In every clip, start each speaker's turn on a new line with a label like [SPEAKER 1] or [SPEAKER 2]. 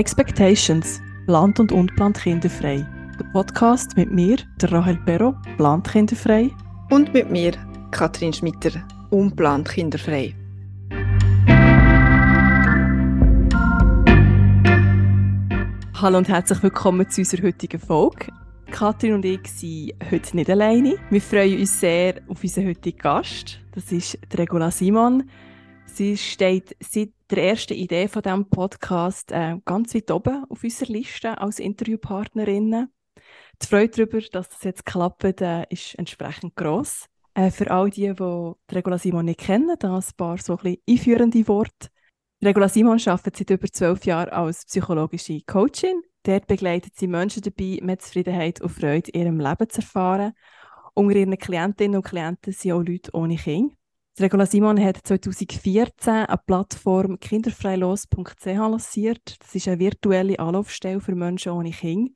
[SPEAKER 1] Expectations, plant und unplant kinderfrei. Der Podcast mit mir, der Rahel Perro, plant kinderfrei.
[SPEAKER 2] Und mit mir, Katrin Schmitter, unplant kinderfrei.
[SPEAKER 1] Hallo und herzlich willkommen zu unserer heutigen Folge. Katrin und ich sind heute nicht alleine. Wir freuen uns sehr auf unseren heutigen Gast. Das ist Regula Simon. Sie steht seit der ersten Idee von diesem Podcast äh, ganz weit oben auf unserer Liste als Interviewpartnerin. Die Freude darüber, dass das jetzt klappt, äh, ist entsprechend gross. Äh, für all die, die Regula Simon nicht kennen, da ein paar so ein einführende Worte. Regula Simon arbeitet seit über zwölf Jahren als psychologische Coachin. Dort begleitet sie Menschen dabei, mehr Zufriedenheit und Freude in ihrem Leben zu erfahren. Unter ihren Klientinnen und Klienten sind auch Leute ohne Kinder. Regula Simon hat 2014 eine Plattform kinderfreilos.ch lanciert. Das ist eine virtuelle Anlaufstelle für Menschen ohne Kinder.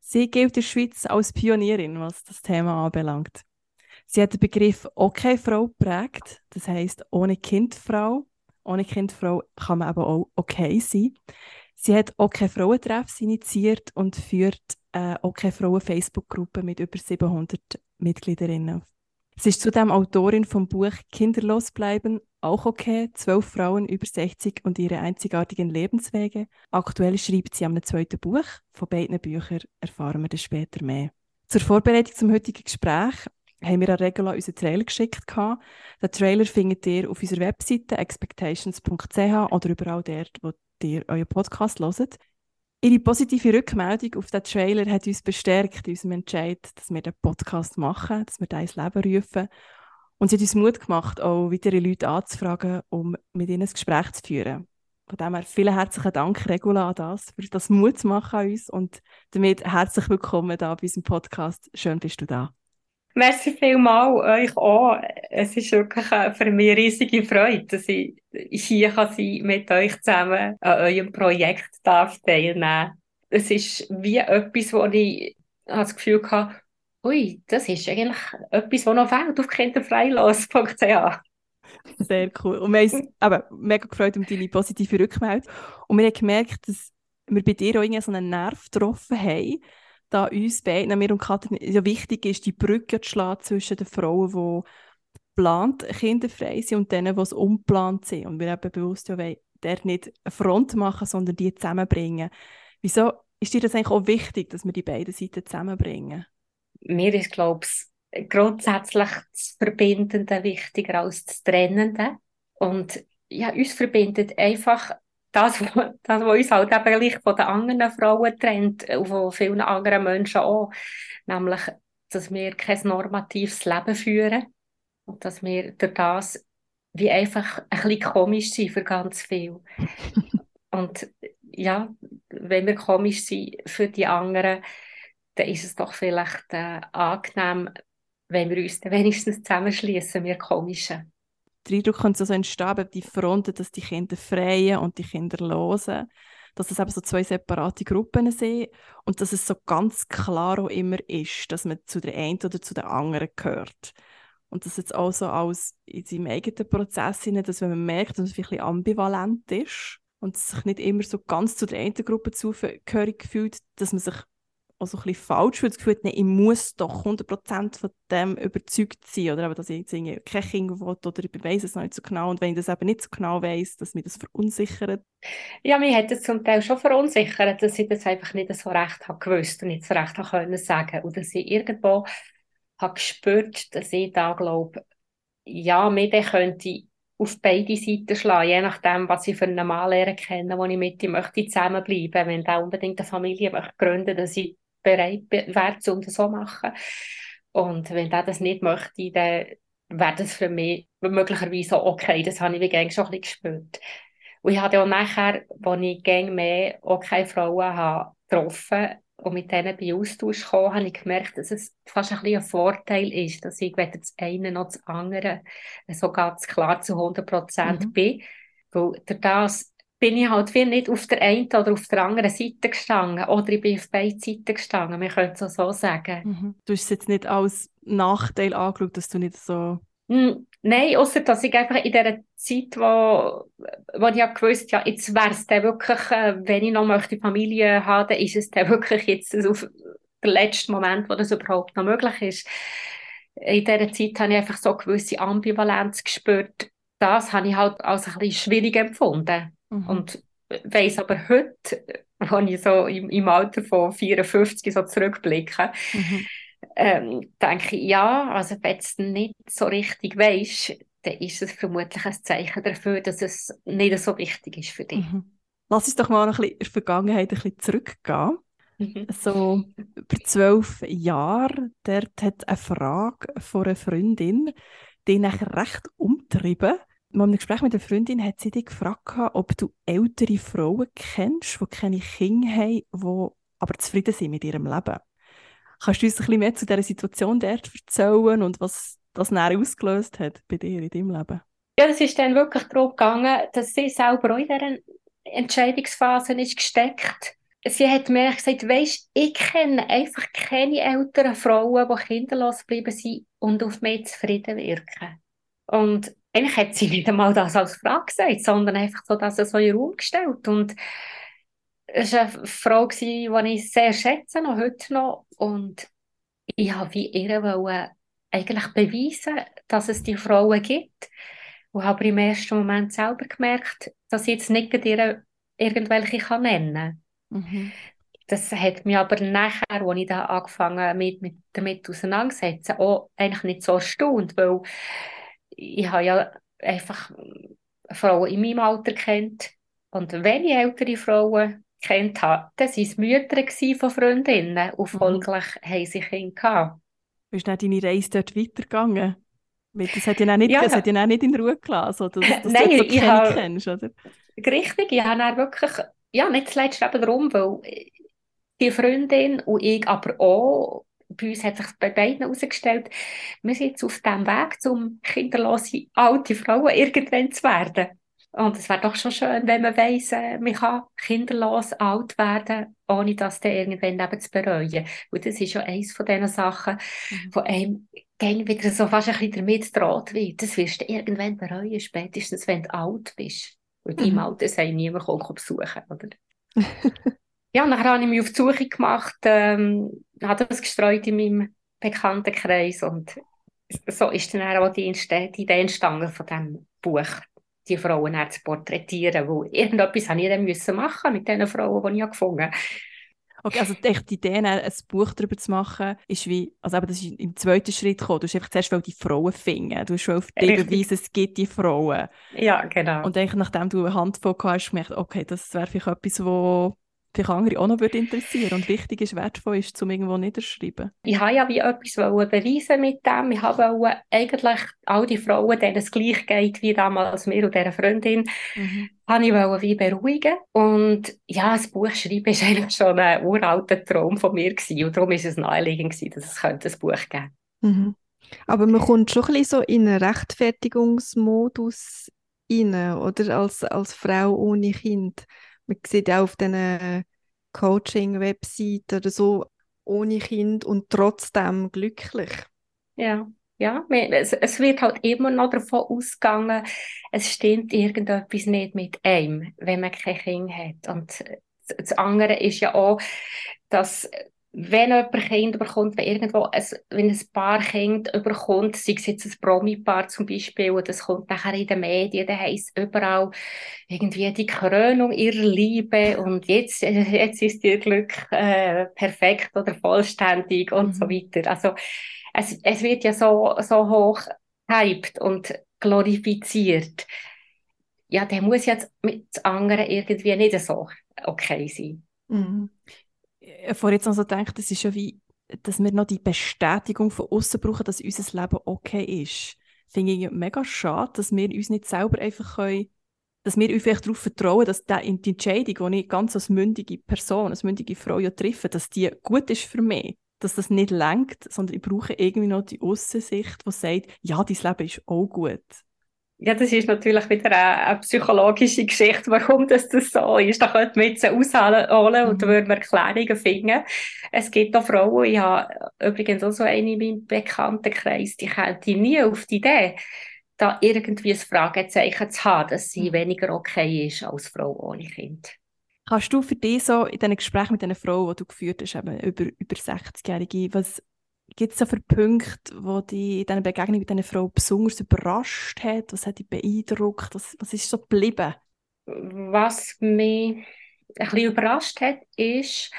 [SPEAKER 1] Sie gilt in der Schweiz als Pionierin, was das Thema anbelangt. Sie hat den Begriff Okay-Frau geprägt, das heißt ohne Kindfrau. Ohne Kindfrau kann man aber auch okay sein. Sie hat Okay Frauentreffs initiiert und führt eine Okay Frauen Facebook-Gruppe mit über 700 Mitgliederinnen Sie ist zudem Autorin vom Buch Kinderlos bleiben, auch okay, zwölf Frauen über 60 und ihre einzigartigen Lebenswege. Aktuell schreibt sie einem zweiten Buch. Von beiden Büchern erfahren wir dann später mehr. Zur Vorbereitung zum heutigen Gespräch haben wir an Regula unseren Trailer geschickt. Den Trailer findet ihr auf unserer Webseite expectations.ch oder überall dort, wo ihr euren Podcast hört. Ihre positive Rückmeldung auf den Trailer hat uns bestärkt in unserem Entscheid, dass wir den Podcast machen, dass wir den ins Leben rufen. Und sie hat uns Mut gemacht, auch weitere Leute anzufragen, um mit ihnen ein Gespräch zu führen. Von dem her vielen herzlichen Dank, Regula, an das, für das Mut zu machen an uns. Und damit herzlich willkommen da bei unserem Podcast. Schön bist du da.
[SPEAKER 3] Merci vielmals euch auch. Es ist wirklich für mich riesige Freude, dass ich hier kann sein mit euch zusammen an eurem Projekt darf teilnehmen Es ist wie etwas, wo ich das Gefühl habe, ui, das ist eigentlich etwas, was noch fehlt auf kinderfreilos.ch.
[SPEAKER 1] Sehr cool. Und wir haben uns aber mega gefreut um deine positive Rückmeldung. Und wir haben gemerkt, dass wir bei dir auch irgendwie so einen Nerv getroffen haben, da uns beiden, mir und Katrin, ja wichtig ist, die Brücke zu schlagen zwischen den Frauen, die geplant kinderfrei sind und denen, die es unplant sind. Und wir eben bewusst ja der nicht eine Front machen, sondern die zusammenbringen. Wieso ist dir das eigentlich auch wichtig, dass wir die beiden Seiten zusammenbringen?
[SPEAKER 3] Mir ist, glaube ich, grundsätzlich das Verbindende wichtiger als das Trennende. Und ja, uns verbindet einfach das, das, was uns halt eben gleich von den anderen Frauen trennt und von vielen anderen Menschen auch, nämlich, dass wir kein normatives Leben führen und dass wir durch das wie einfach ein bisschen komisch sind für ganz viel. und ja, wenn wir komisch sind für die anderen, dann ist es doch vielleicht äh, angenehm, wenn wir uns wenigstens zusammenschließen, wir Komischen
[SPEAKER 1] der Eindruck könnte so entstehen, die Fronten, dass die Kinder freien und die Kinder losen, dass es eben so zwei separate Gruppen sind und dass es so ganz klar auch immer ist, dass man zu der einen oder zu der anderen gehört. Und das jetzt auch so als in seinem eigenen Prozess, dass wenn man merkt, dass es ein bisschen ambivalent ist und sich nicht immer so ganz zu der einen Gruppe zugehörig fühlt, dass man sich auch so ein bisschen falsch fühlt, das Gefühl, nee, ich muss doch 100% von dem überzeugt sein, oder aber, dass ich jetzt irgendwie kein Kind will, oder ich weiß es noch nicht so genau, und wenn ich das eben nicht so genau weiß, dass mich das verunsichert.
[SPEAKER 3] Ja, mich hat es zum Teil schon verunsichert, dass ich das einfach nicht so recht habe gewusst und nicht so recht habe können sagen und dass ich irgendwo habe gespürt, dass ich da glaube, ja, mir könnte auf beide Seiten schlagen, je nachdem, was ich für einen Mann lernen kenne, wo ich mit ihm möchte zusammenbleiben, wenn er unbedingt eine Familie möchte gründen, dass ich bereit wäre, um das so zu machen. Und wenn der das nicht möchte, dann wäre das für mich möglicherweise okay. Das habe ich wie schon ein bisschen gespürt. Und ich habe auch nachher, als ich gäng mehr keine Frauen habe getroffen und mit denen bei Austausch kam, habe ich gemerkt, dass es fast ein, bisschen ein Vorteil ist, dass ich weder das eine noch das andere so ganz klar zu 100 Prozent mhm. bin. Weil durch das bin ich halt viel nicht auf der einen oder auf der anderen Seite gestanden. Oder ich bin auf beiden Seiten gestanden. Man könnte es so sagen.
[SPEAKER 1] Mhm. Du hast es jetzt nicht als Nachteil angeschaut, dass du nicht so...
[SPEAKER 3] Hm, Nein, außer dass ich einfach in dieser Zeit, wo, wo ich ja gewusst ja, jetzt wäre es dann wirklich, äh, wenn ich noch möchte Familie haben, dann ist es dann wirklich jetzt auf der letzte Moment, wo das überhaupt noch möglich ist. In dieser Zeit habe ich einfach so eine gewisse Ambivalenz gespürt. Das habe ich halt als ein bisschen schwierig empfunden. Mhm. Und weiss aber heute, wenn ich so im, im Alter von 54 so zurückblicke, mhm. ähm, denke ich, ja, also wenn du es nicht so richtig weisst, dann ist es vermutlich ein Zeichen dafür, dass es nicht so wichtig ist für dich. Mhm.
[SPEAKER 1] Lass uns doch mal ein bisschen in der Vergangenheit ein bisschen zurückgehen. Mhm. So über zwölf Jahre, dort hat eine Frage von einer Freundin, die nachher recht umtrieben. In einem Gespräch mit einer Freundin hat sie dich gefragt, ob du ältere Frauen kennst, die keine Kinder haben, die aber zufrieden sind mit ihrem Leben. Kannst du uns ein bisschen mehr zu dieser Situation dort erzählen und was das nachher ausgelöst hat bei dir in deinem Leben?
[SPEAKER 3] Ja, das ist dann wirklich darum gegangen, dass sie selber auch in dieser Entscheidungsphase ist gesteckt sie hat mir gesagt, weisst, ich kenne einfach keine älteren Frauen, die kinderlos geblieben sind und auf mich zufrieden wirken. Und eigentlich hat sie nicht einmal das als Frage gesagt, sondern einfach so, dass er so in den Raum gestellt. Und es war eine Frau, die ich sehr schätze, noch heute noch. Und ich habe wie ihr eigentlich beweisen, dass es die Frauen gibt. Und habe im ersten Moment selber gemerkt, dass ich jetzt nicht ihr irgendwelche kann nennen kann. Mhm. Das hat mich aber nachher, als ich da angefangen mit, mit damit auseinandersetzen, auch eigentlich nicht so erstaunt, weil ich habe ja einfach Frauen in meinem Alter kennt und wenn ich ältere Frauen kennt habe, dann waren es Mütter von Freundinnen und mhm. folglich mhm. haben sie Kinder gehabt.
[SPEAKER 1] Bist du deine Reise dort weitergegangen? das hat ja auch nicht, ja. Das hat ja auch nicht in Ruhe gelassen, dass, dass Nein, du so keine kennst, oder?
[SPEAKER 3] Richtig, ich habe dann wirklich ja, nicht zuletzt eben darum, weil die Freundin und ich aber auch, bei uns hat sich bei beiden herausgestellt, wir sind jetzt auf dem Weg, um kinderlose alte Frauen irgendwann zu werden. Und es wäre doch schon schön, wenn man weiss, äh, man kann kinderlos alt werden, ohne das dann irgendwann eben zu bereuen. Und das ist ja eines von diesen Sachen, mhm. wo einem gehen wieder so fast ein bisschen damit droht wird. Das wirst du irgendwann bereuen, spätestens wenn du alt bist. Und mhm. im Alter sei niemand besuchen, oder? ja, nachher habe ich mich auf die Suche gemacht, ähm, habe das gestreut in meinem Bekanntenkreis und so ist dann auch die, Idee entstanden von diesem Buch, die Frauen zu porträtieren, wo irgendetwas habe ich dann müssen machen mit den Frauen, die ich gefunden habe.
[SPEAKER 1] Okay, also die Idee, ein Buch darüber zu machen, ist wie, also aber das ist im zweiten Schritt gekommen. Du hast einfach zuerst die Frauen finden. Du hast auf dich beweisen, es gibt die Frauen.
[SPEAKER 3] Ja, genau.
[SPEAKER 1] Und eigentlich, nachdem du eine Handvoll hast, gemerkt, okay, das wäre vielleicht etwas, wo vielleicht andere auch noch würde interessieren und wichtig ist, wertvoll ist, um irgendwo niederzuschreiben.
[SPEAKER 3] Ich habe ja wie etwas beweisen mit dem. Ich habe eigentlich all die Frauen, denen es gleich geht wie damals mir und dieser Freundin, mhm. habe ich wie beruhigen. Und ja, das Buch schreiben war eigentlich schon ein uralter Traum von mir gewesen. und darum ist es naheliegend gewesen, dass es ein Buch geben
[SPEAKER 2] mhm. Aber man kommt schon ein bisschen so in einen Rechtfertigungsmodus rein, oder? Als, als Frau ohne Kind man sieht auch auf diesen Coaching-Webseiten oder so, ohne Kind und trotzdem glücklich.
[SPEAKER 3] Ja, ja, es, wird halt immer noch davon ausgegangen, es stimmt irgendetwas nicht mit einem, wenn man kein Kind hat. Und das andere ist ja auch, dass wenn jemand Kind bekommt, wenn irgendwo ein, wenn ein Paar Kind bekommt, sei es jetzt ein Promi-Paar zum Beispiel, und das kommt nachher in den Medien, dann heisst überall irgendwie die Krönung ihrer Liebe und jetzt, jetzt ist ihr Glück äh, perfekt oder vollständig und mhm. so weiter. Also es, es wird ja so, so hoch hyped und glorifiziert. Ja, der muss jetzt mit anderen irgendwie nicht so okay sein.
[SPEAKER 1] Mhm vorher jetzt noch so gedacht, das ist ja wie, dass wir noch die Bestätigung von außen brauchen, dass unser Leben okay ist. Finde ich mega schade, dass wir uns nicht selber einfach können, dass wir einfach darauf vertrauen, dass die Entscheidung, die ich ganz als mündige Person, als mündige Frau ja treffe, dass die gut ist für mich. Dass das nicht lenkt, sondern ich brauche irgendwie noch die Außensicht, die sagt, ja, dein Leben ist auch gut.
[SPEAKER 3] Ja, das ist natürlich wieder eine, eine, psychologische Geschichte, warum das, das so ist. Da könnte man jetzt ausholen und da mhm. würden wir Erklärungen finden. Es gibt auch Frauen, ich habe übrigens auch so eine in meinem Bekanntenkreis, die kommt nie auf die Idee, da irgendwie ein Fragezeichen zu haben, dass sie mhm. weniger okay ist als Frau ohne Kind.
[SPEAKER 1] Kannst du für dich so in diesen Gesprächen mit diesen Frauen, die du geführt hast, eben über, über 60-Jährige, was gibt es so für Punkte, wo dich in deiner Begegnung mit diesen Frauen besonders überrascht hat? Was hat dich beeindruckt? Was, was ist so geblieben?
[SPEAKER 3] Was mich ein bisschen überrascht hat, ist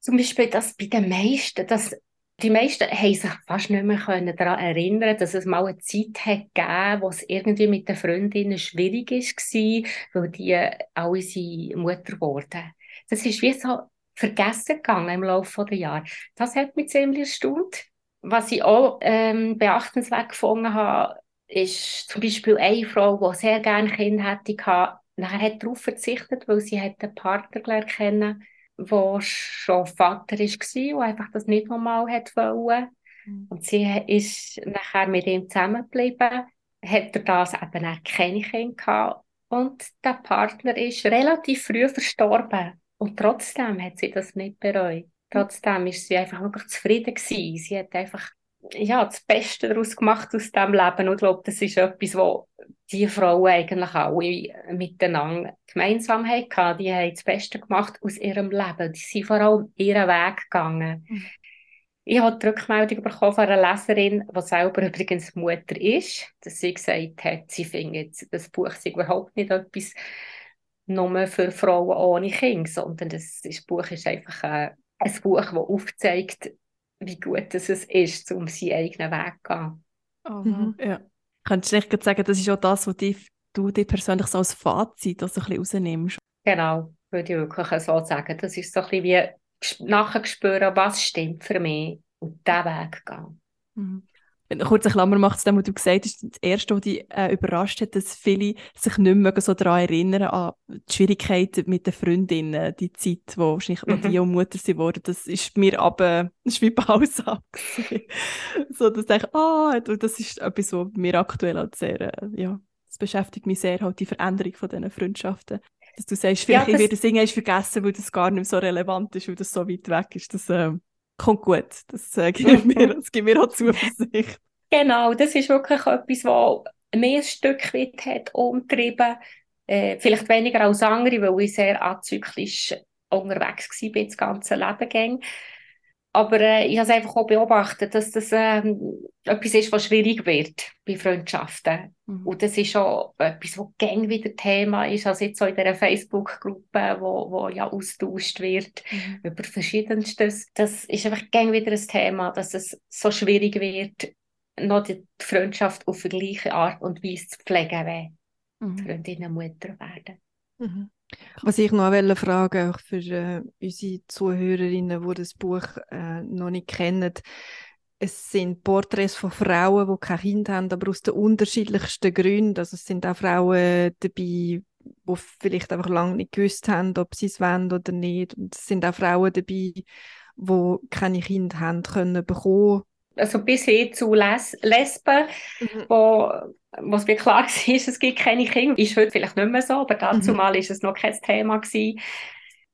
[SPEAKER 3] zum Beispiel, dass bei den meisten, dass die meisten haben sich fast nicht mehr daran erinnern dass es mal eine Zeit hat gegeben wo es irgendwie mit den Freundinnen schwierig war, weil die alle seine Mutter wurden. Das ist wie so vergessen gegangen im Laufe der Jahre. Das hat mich ziemlich erstaunt. Was ich auch ähm, beachtenswert gefunden habe, ist zum Beispiel eine Frau, die sehr gerne Kinder hätte gehabt, nachher hat darauf verzichtet, weil sie einen Partner gelernt kennen der schon Vater war und einfach das nicht nochmal wollte. Mhm. Und sie ist nachher mit ihm zusammengeblieben, hat er das eben auch keine Kinder gehabt. Und der Partner ist relativ früh verstorben. Und trotzdem hat sie das nicht bereut. Trotzdem ist sie einfach wirklich zufrieden gewesen. Sie hat einfach ja, das Beste daraus gemacht aus diesem Leben. Und ich glaube, das ist etwas, was die Frauen eigentlich alle miteinander gemeinsam hatten. Die haben das Beste gemacht aus ihrem Leben. Die sind vor allem ihren Weg gegangen. Mhm. Ich habe die Rückmeldung bekommen von einer Leserin, die selber übrigens Mutter ist, dass sie gesagt hat, sie findet, das Buch sei überhaupt nicht etwas nur für Frauen ohne Kinder, sondern das, das Buch ist einfach ein, ein Buch, das aufzeigt, wie gut es ist, um seinen eigenen Weg zu gehen.
[SPEAKER 1] Oh, mhm. ja. Könntest du nicht sagen, das ist auch das, was die, du dir persönlich so als Fazit also ein bisschen rausnimmst?
[SPEAKER 3] Genau, würde ich wirklich so sagen. Das ist so ein bisschen wie nachher spüren, was stimmt für mich und diesen Weg gehen.
[SPEAKER 1] Mhm. Wenn du kurz eine Klammer machst, was du gesagt hast, das Erste, was dich äh, überrascht hat, dass viele sich nicht mehr so daran erinnern, an die Schwierigkeiten mit den Freundinnen, die Zeit, wo wahrscheinlich mhm. die und Mutter sie wurden, das ist mir aber das ist wie Pause So, dass ich ah, das ist etwas, was mir aktuell halt sehr, äh, ja, das beschäftigt mich sehr, halt die Veränderung von diesen Freundschaften. Dass du sagst, vielleicht ja, das... ich werde Singen vergessen, weil das gar nicht mehr so relevant ist, weil das so weit weg ist, das, äh, kommt gut. Das, äh, gibt, mir, das gibt mir auch Zuversicht.
[SPEAKER 3] Genau, das ist wirklich etwas, was mir ein Stück weit hat umgetrieben. Äh, vielleicht weniger als andere, weil ich sehr azyklisch unterwegs war, das ganze Leben ging. Aber äh, ich habe einfach auch beobachtet, dass das ähm, etwas ist, was schwierig wird bei Freundschaften. Mhm. Und das ist auch etwas, was gäng wieder Thema ist, also jetzt auch in dieser Facebook-Gruppe, wo, wo ja austauscht wird mhm. über Verschiedenstes. Das ist einfach gäng wieder ein Thema, dass es so schwierig wird, noch die Freundschaft auf die gleiche Art und Weise zu pflegen, wie mhm. Freundinnen und Mutter werden.
[SPEAKER 2] Mhm. Was ich noch fragen auch für äh, unsere Zuhörerinnen, die das Buch äh, noch nicht kennen. Es sind Porträts von Frauen, die kein Kind haben, aber aus den unterschiedlichsten Gründen. Also es sind auch Frauen dabei, die vielleicht einfach lange nicht gewusst haben, ob sie es wollen oder nicht. Und es sind auch Frauen dabei, die keine Kinder haben können bekommen
[SPEAKER 3] also bis hin zu Les Lesben, mhm. wo was mir klar war, es gibt keine Kinder. Ist heute vielleicht nicht mehr so, aber dazu mhm. mal ist es noch kein Thema gewesen.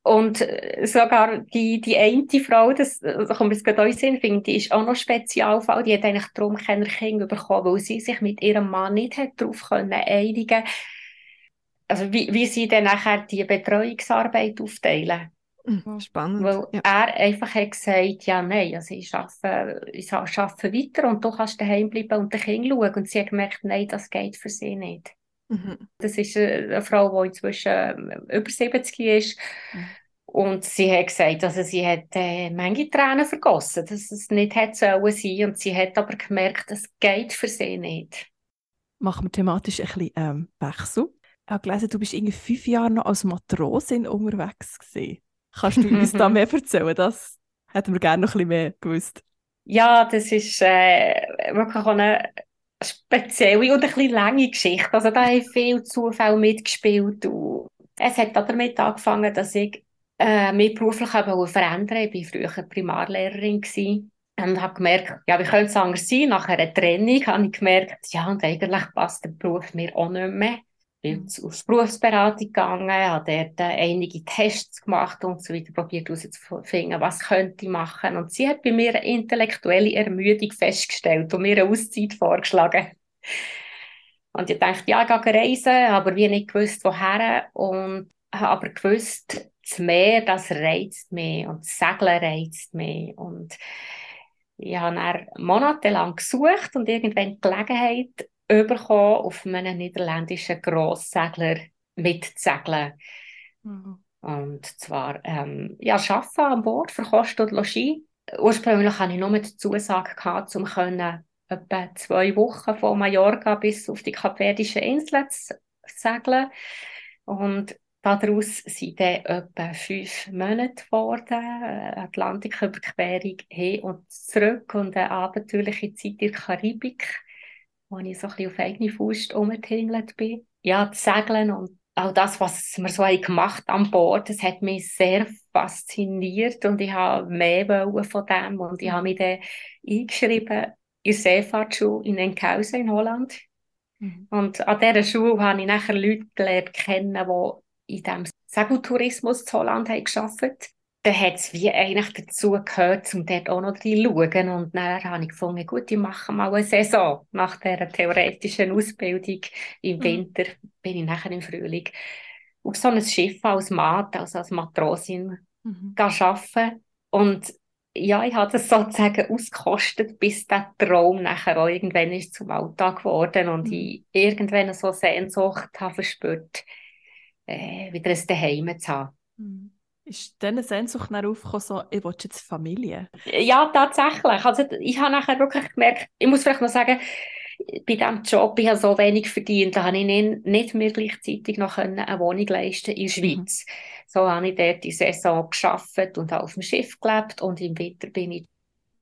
[SPEAKER 3] Und äh, sogar die, die eine Frau, das, da kommt jetzt gerade hin, finde die ist auch noch Spezialfall. Die hat eigentlich darum keine Kinder bekommen, weil sie sich mit ihrem Mann nicht hat darauf können einigen Also wie, wie sie dann nachher die Betreuungsarbeit aufteilen.
[SPEAKER 2] Mhm. Spannend.
[SPEAKER 3] Weil ja. er einfach hat gesagt, ja, nein, also ich arbeite, ich arbeite weiter und du kannst daheim bleiben und den Kind schauen. Und sie hat gemerkt, nein, das geht für sie nicht. Mhm. Das ist eine Frau, die inzwischen ähm, über 70 ist. Mhm. Und sie hat gesagt, also sie hat äh, manche Tränen vergossen, dass es nicht hätte sollen sein. Und sie hat aber gemerkt, das geht für sie nicht.
[SPEAKER 1] Machen wir thematisch ein bisschen ähm, Wechsel. Ich habe gelesen, du bist irgendwie fünf Jahre noch als Matrosin unterwegs gewesen. Kannst du uns da mehr erzählen? Das hätten wir gerne noch ein bisschen mehr gewusst.
[SPEAKER 3] Ja, das ist äh, wirklich eine spezielle und ein bisschen lange Geschichte. Also da haben viel Zufall mitgespielt. Und es hat damit angefangen, dass ich äh, mich beruflich verändern wollte. Ich war früher Primarlehrerin. Gewesen. Und habe gemerkt, ja, wie könnte es anders sein? Nach einer Trennung habe ich gemerkt, ja, und eigentlich passt der Beruf mir auch nicht mehr bin mhm. auf Berufsberatung gegangen, habe dort äh, einige Tests gemacht und so weiter, probiert herauszufinden, was könnte ich machen. Und sie hat bei mir eine intellektuelle Ermüdung festgestellt und mir eine Auszeit vorgeschlagen. Und ich dachte, ja, ich gehe reisen, aber wir nicht gewusst, woher. Und habe aber gewusst, das Meer, das reizt mich und das Segeln reizt mich. Und ich habe dann monatelang gesucht und irgendwann die Gelegenheit bekommen, auf einem niederländischen Grosssegler mitzusegeln. Mhm. Und zwar, ähm, ja, arbeiten an Bord für Kost und Logis. Ursprünglich hatte ich nur die Zusage, gehabt, um können, etwa zwei Wochen von Mallorca bis auf die Kapverdischen Inseln zu segeln. Und daraus sind dann etwa fünf Monate geworden. Atlantiküberquerung hin und zurück und eine abenteuerliche Zeit in der Karibik, wo ich so ein bisschen auf eigene Faust umgetingelt bin. Ja, das Segeln und auch das, was wir so gemacht an Bord, das hat mich sehr fasziniert und ich habe mehr von dem und ich habe mich dann eingeschrieben in der Seefahrtschule in Enkhuizen in Holland. Mhm. Und an dieser Schule habe ich nachher Leute gelernt kennen, die in diesem Segeltourismus zu Holland haben gearbeitet dann hat es wie eigentlich dazu gehört, um dort auch noch reinschauen. Und dann habe ich gefunden, gut, ich mache mal eine Saison. Nach dieser theoretischen Ausbildung im mhm. Winter bin ich nachher im Frühling auf so ein Schiff als Mat, also als Matrosin, mhm. arbeiten. Und ja, ich habe das sozusagen ausgekostet, bis der Traum nachher auch irgendwann ist zum Alltag geworden und mhm. ich irgendwann so Sehnsucht habe verspürt, äh, wieder ein Daheim zu haben.
[SPEAKER 1] Mhm. Ist diese Sehnsucht dann aufgekommen, so, ich will jetzt Familie?
[SPEAKER 3] Ja, tatsächlich. Also ich habe nachher wirklich gemerkt, ich muss vielleicht noch sagen, bei diesem Job, ich habe so wenig verdient, da habe ich nicht, nicht mehr gleichzeitig noch eine Wohnung leisten in der mhm. Schweiz. Mhm. So habe ich dort die Saison geschafft und auf dem Schiff gelebt und im Winter bin ich in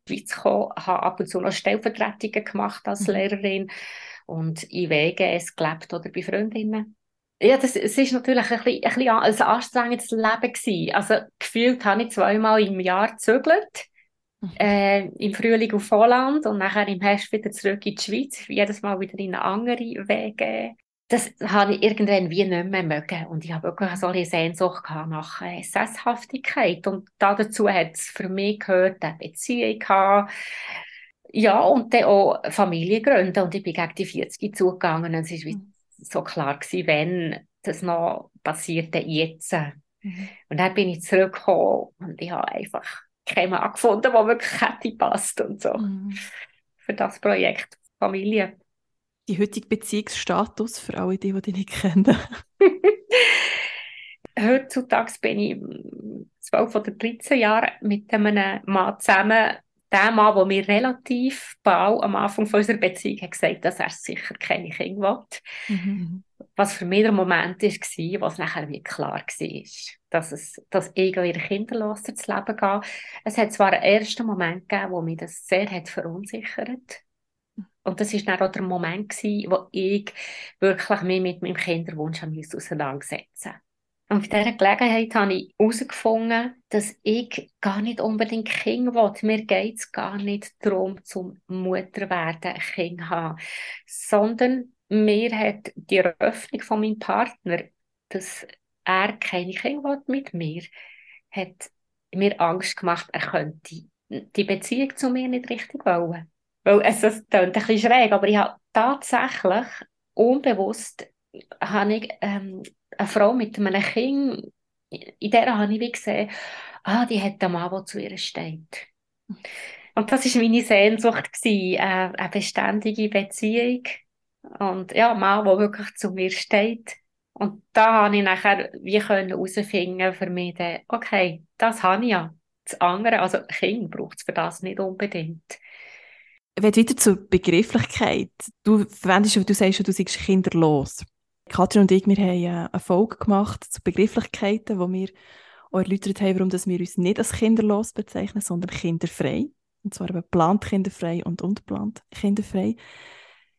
[SPEAKER 3] die Schweiz gekommen, habe ab und zu noch Stellvertretungen gemacht als mhm. Lehrerin und in WGS gelebt oder bei Freundinnen. Ja, das, es ist natürlich ein, bisschen, ein, bisschen ein anstrengendes Leben gewesen. Also gefühlt habe ich zweimal im Jahr gezögert. Mhm. Äh, Im Frühling auf Holland und nachher im Herbst wieder zurück in die Schweiz. Jedes Mal wieder in eine andere Wege. Das habe ich irgendwann wie nicht mehr mögen. Und ich habe wirklich so eine Sehnsucht nach äh, Sesshaftigkeit. Und dazu hat es für mich gehört, eine Beziehung gehabt. Ja, und dann auch Familie gründen. Und ich bin gegen die 40 zugegangen. Und es ist wie mhm so klar gewesen, wenn das noch passiert, jetzt. Mhm. Und dann bin ich zurückgekommen und ich habe einfach keinen Mann gefunden, der wirklich hätte passt und so. Mhm. Für das Projekt Familie.
[SPEAKER 1] Die heutige Beziehungsstatus für alle, die, die dich nicht kennen?
[SPEAKER 3] Heutzutage bin ich 12 oder 13 Jahre mit einem Mann zusammen, der Mann, der mir relativ bald am Anfang von unserer Beziehung hat gesagt dass er sicher keine Kinder will. Mhm. Was für mich der Moment war, was nachher wie klar war, dass, es, dass ich wieder kinderlos durchs Leben gehe. Es hat zwar einen ersten Moment gegeben, wo mich das sehr hat verunsichert und das war dann auch der Moment, gewesen, wo ich wirklich mich mit meinem Kinderwunsch auseinandersetzen musste. Und bei dieser Gelegenheit habe ich herausgefunden, dass ich gar nicht unbedingt Kind will. Mir geht es gar nicht darum, zum Mutter werden, Kind haben. Sondern mir hat die Öffnung von meinem Partner, dass er keine Kinder mit mir, hat mir Angst gemacht, er könnte die Beziehung zu mir nicht richtig wollen. Weil es, es klingt ein bisschen schräg, aber ich habe tatsächlich unbewusst habe ich, ähm, eine Frau mit einem Kind, in der habe ich wie gesehen, ah, die hat einen Mann, der zu ihr steht. Und das war meine Sehnsucht, gewesen, äh, eine beständige Beziehung. Und ja, ein Mann, der wirklich zu mir steht. Und da habe ich nachher wie herausfinden für mich, dann, okay, das habe ich ja. Das andere, also Kind braucht es für das nicht unbedingt.
[SPEAKER 1] Ich weiter zur Begrifflichkeit. Du verwendest, du sagst du seist kinderlos. Katrin und ich, wir haben eine Folge gemacht zu Begrifflichkeiten, wo wir auch erläutert haben, warum wir uns nicht als kinderlos bezeichnen, sondern kinderfrei. Und zwar eben plant kinderfrei und unplant kinderfrei.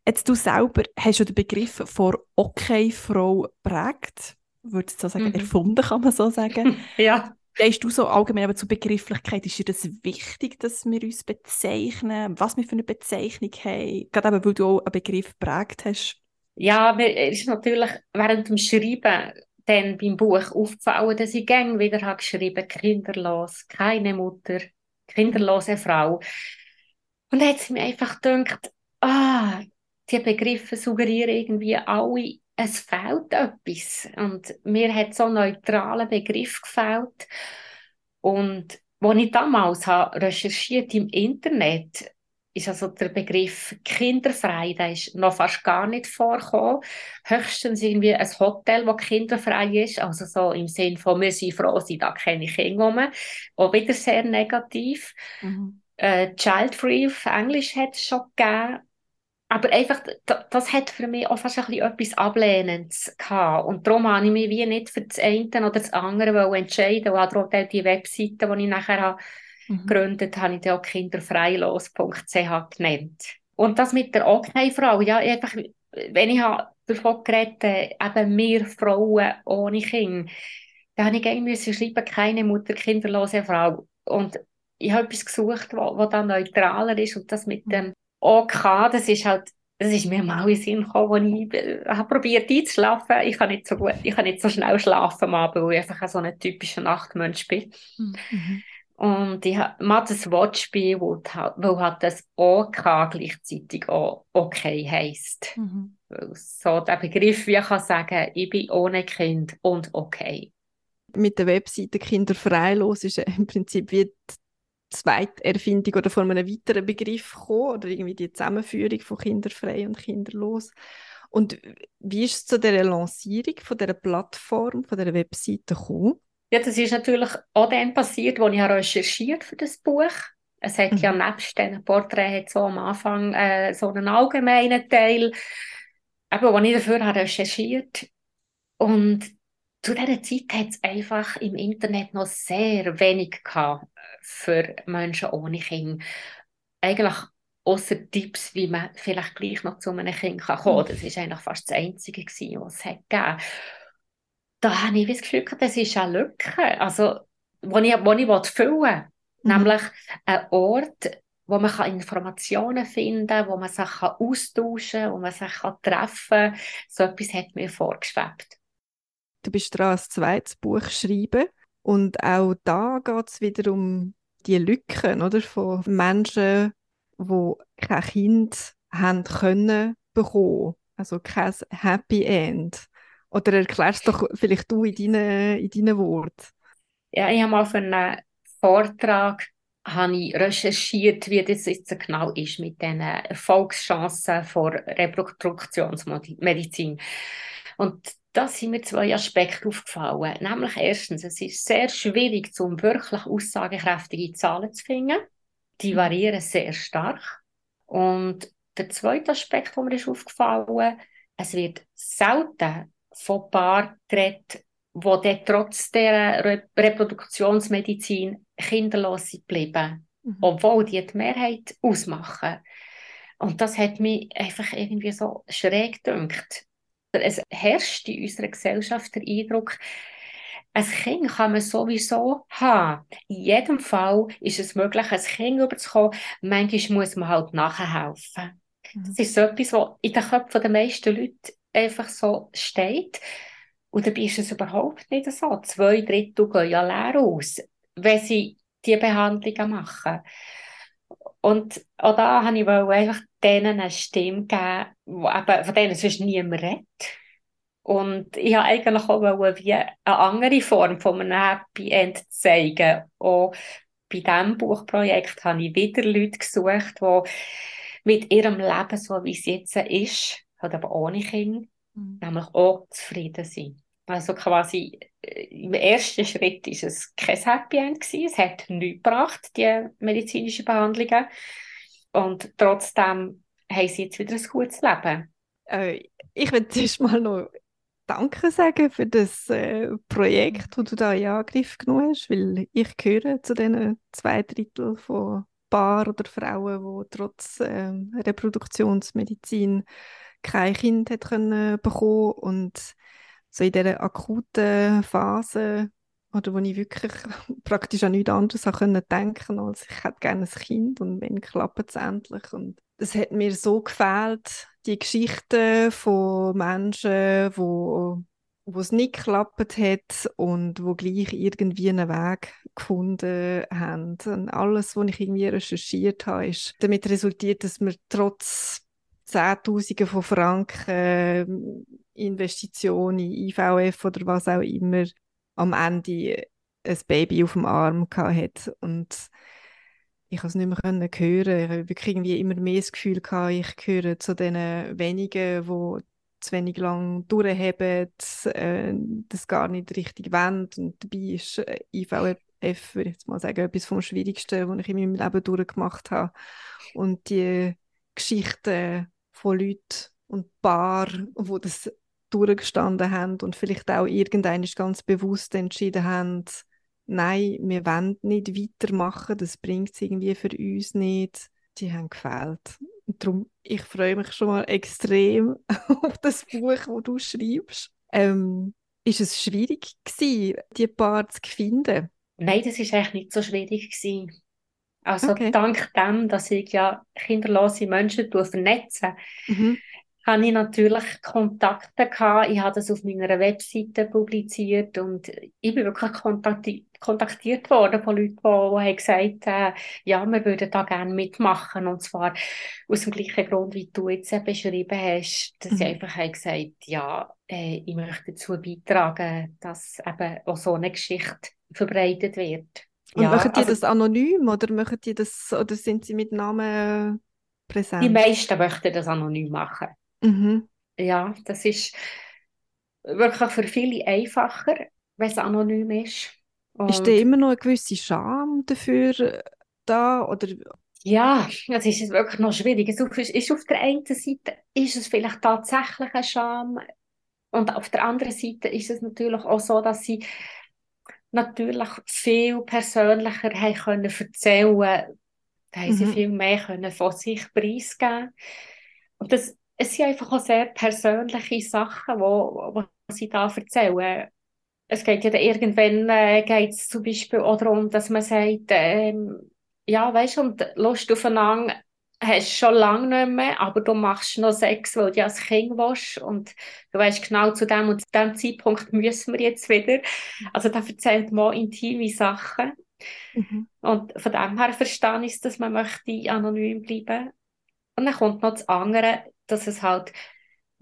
[SPEAKER 1] Jetzt du selber hast du den Begriff von Okay-Frau prägt, würde ich so sagen, mhm. erfunden, kann man so sagen.
[SPEAKER 3] ja.
[SPEAKER 1] Gehst du so allgemein aber zur Begrifflichkeit? Ist dir das wichtig, dass wir uns bezeichnen? Was wir für eine Bezeichnung haben? Gerade eben, weil du auch einen Begriff prägt hast.
[SPEAKER 3] Ja, mir ist natürlich während dem Schreiben dann beim Buch aufgefallen, dass ich gäng wieder habe geschrieben, kinderlos, keine Mutter, kinderlose Frau. Und dann hat es mir einfach gedacht, ah, die Begriffe suggerieren irgendwie alle, es fehlt etwas. Und mir hat so ein neutraler Begriff gefällt. Und als ich damals habe recherchiert im Internet, ist also der Begriff kinderfrei, der ist noch fast gar nicht vorgekommen. Höchstens irgendwie ein Hotel, das kinderfrei ist, also so im Sinn von, wir sind froh, sind da keine Kinder rum. Auch wieder sehr negativ. Mhm. Äh, Child-free auf Englisch hat es schon gegeben. Aber einfach, das hat für mich auch fast ein bisschen etwas Ablehnendes gehabt. Und darum habe ich mich wie nicht für das eine oder das andere entscheiden. Und auch die Webseite, die ich nachher habe, mhm. gegründet habe, ich dann auch kinderfreilos.ch genannt. Und das mit der Okay-Frau, ja, einfach, wenn ich davon geredet habe, eben mehr Frauen ohne Kinder, da habe ich irgendwie schreiben, keine Mutter, kinderlose Frau. Und ich habe etwas gesucht, was dann neutraler ist und das mit mhm. dem OK, das ist halt, das ist mir mal in Sinn gekommen, als ich äh, habe probiert einzuschlafen. Ich kann nicht so gut, ich kann nicht so schnell schlafen am Abend, weil ich einfach so ein typischer Nachtmensch bin. Mhm. Und ich mal das Wortspiel, wo, wo halt das OK gleichzeitig auch okay heisst. Mhm. So der Begriff, wie ich kann sagen, ich bin ohne Kind und okay.
[SPEAKER 2] Mit der Webseite Kinderfreilos ist im Prinzip wie die Zweiterfindung oder von einem weiteren Begriff gekommen, oder irgendwie die Zusammenführung von kinderfrei und kinderlos. Und wie ist es zu der Lancierung von der Plattform, von der Webseite gekommen?
[SPEAKER 3] Ja, das ist natürlich auch dann passiert, als ich recherchiert für das Buch. Es hat mhm. ja nebst diesen Porträt so am Anfang äh, so einen allgemeinen Teil, eben, wo ich dafür habe recherchiert und zu dieser Zeit hat es einfach im Internet noch sehr wenig gehabt für Menschen ohne Kinder. Eigentlich außer Tipps, wie man vielleicht gleich noch zu einem Kind kann kommen kann. Das war eigentlich fast das Einzige, was es hat gegeben Da habe ich das Gefühl, das ist eine Lücke, also, die ich, ich füllen will. Mhm. Nämlich ein Ort, wo man Informationen finden kann, wo man sich austauschen kann, wo man sich treffen kann. So etwas hat mir vorgeschwebt.
[SPEAKER 2] Du bist dran, ein zweites Buch schreiben. Und auch da geht es wieder um die Lücken oder, von Menschen, die kein Kind haben können bekommen. Also kein Happy End. Oder erklärst doch vielleicht du in deinen, in deinen Worten.
[SPEAKER 3] Ja, ich habe mal für einen Vortrag habe ich recherchiert, wie das jetzt genau ist mit den Erfolgschancen vor Reproduktionsmedizin. Und da sind mir zwei Aspekte aufgefallen. Nämlich erstens, es ist sehr schwierig, um wirklich aussagekräftige Zahlen zu finden. Die mhm. variieren sehr stark. Und der zweite Aspekt, der mir ist aufgefallen es wird selten von Paaren geredet, die trotz der Re Reproduktionsmedizin kinderlos geblieben, mhm. obwohl die die Mehrheit ausmachen. Und das hat mich einfach irgendwie so schräg gedünkt es herrscht in unserer Gesellschaft der Eindruck, ein Kind kann man sowieso haben. In jedem Fall ist es möglich, ein Kind überzukommen. Manchmal muss man halt nachhelfen. Mhm. Das ist so etwas, was in den Köpfen der meisten Leute einfach so steht. Und dabei ist es überhaupt nicht so. Zwei Drittel gehen ja leer aus, wenn sie diese Behandlungen machen. Und auch da habe ich einfach denen eine Stimme geben, eben, von denen sonst niemand redet. Und ich wollte eigentlich auch wie eine andere Form von einem Happy End zeigen. Auch bei diesem Buchprojekt habe ich wieder Leute gesucht, die mit ihrem Leben, so wie es jetzt ist, halt aber ohne Kind, mhm. nämlich auch zufrieden sind. Also quasi äh, im ersten Schritt ist es kein Happy End gewesen. Es hat nichts gebracht, die medizinische Behandlungen. Und trotzdem haben sie jetzt wieder ein gutes Leben.
[SPEAKER 2] Äh, ich will zuerst mal noch Danke sagen für das äh, Projekt, das du da in Angriff genommen hast, weil ich gehöre zu den zwei Drittel von Paaren oder Frauen, die trotz äh, Reproduktionsmedizin kein Kind hat können bekommen und so in dieser akuten Phase oder wo ich wirklich praktisch an nichts anderes können denken als ich hätte gerne ein Kind und wenn klappt es endlich und es hat mir so gefehlt die Geschichten von Menschen wo wo es nicht geklappt hat und wo gleich irgendwie einen Weg gefunden haben. Und alles, was ich irgendwie recherchiert habe, ist damit resultiert, dass wir trotz Zehntausende von Franken äh, Investitionen in IVF oder was auch immer am Ende ein Baby auf dem Arm hat und ich konnte es nicht mehr hören. Ich habe wirklich irgendwie immer mehr das Gefühl gehabt, ich gehöre zu den wenigen, die zu wenig lang durchhaben, äh, das gar nicht richtig wollen. Und dabei ist äh, IVF, würde ich jetzt mal sagen, etwas vom Schwierigsten, was ich in meinem Leben durchgemacht habe. Und die Geschichten von Leuten und Paaren, die das durchgestanden haben und vielleicht auch irgendein ganz bewusst entschieden haben, nein, wir wollen nicht weitermachen, das bringt es irgendwie für uns nicht, die haben gefehlt. Und darum, ich freue mich schon mal extrem auf das Buch, das du schreibst. Ähm, ist es schwierig gewesen, die Paar zu finden?
[SPEAKER 3] Nein, das ist eigentlich nicht so schwierig gewesen. Also okay. dank dem, dass ich ja kinderlose Menschen vernetze, mhm habe ich natürlich Kontakte gehabt. Ich habe das auf meiner Webseite publiziert und ich bin wirklich kontakti kontaktiert worden von Leuten, die, die haben gesagt äh, ja, wir würden da gerne mitmachen und zwar aus dem gleichen Grund, wie du jetzt beschrieben hast, dass mhm. sie einfach haben gesagt ja, äh, ich möchte dazu beitragen, dass eben auch so eine Geschichte verbreitet wird.
[SPEAKER 2] Und ja, machen die also, das anonym oder machen die das oder sind sie mit Namen präsent?
[SPEAKER 3] Die meisten möchten das anonym machen. Mhm. Ja, das ist wirklich für viele einfacher, wenn es anonym ist.
[SPEAKER 2] Und ist da immer noch eine gewisse Scham dafür da? Oder?
[SPEAKER 3] Ja, es ist wirklich noch schwierig. Es ist auf der einen Seite ist es vielleicht tatsächlich eine Scham und auf der anderen Seite ist es natürlich auch so, dass sie natürlich viel persönlicher haben können erzählen. Da haben sie mhm. viel mehr können von sich preisgeben Und das es sind einfach auch sehr persönliche Sachen, wo, wo sie da erzählen. Es geht ja irgendwann äh, geht's zum Beispiel auch darum, dass man sagt, ähm, ja, weißt du, und Lust aufeinander hast schon lange nicht mehr, aber du machst noch Sex, weil du als Kind warst und du weißt genau, zu dem und zu dem Zeitpunkt müssen wir jetzt wieder. Also da erzählt man intime Sachen. Mhm. Und von dem her verstehe ich es, dass man möchte anonym bleiben. Und dann kommt noch das andere, dass es halt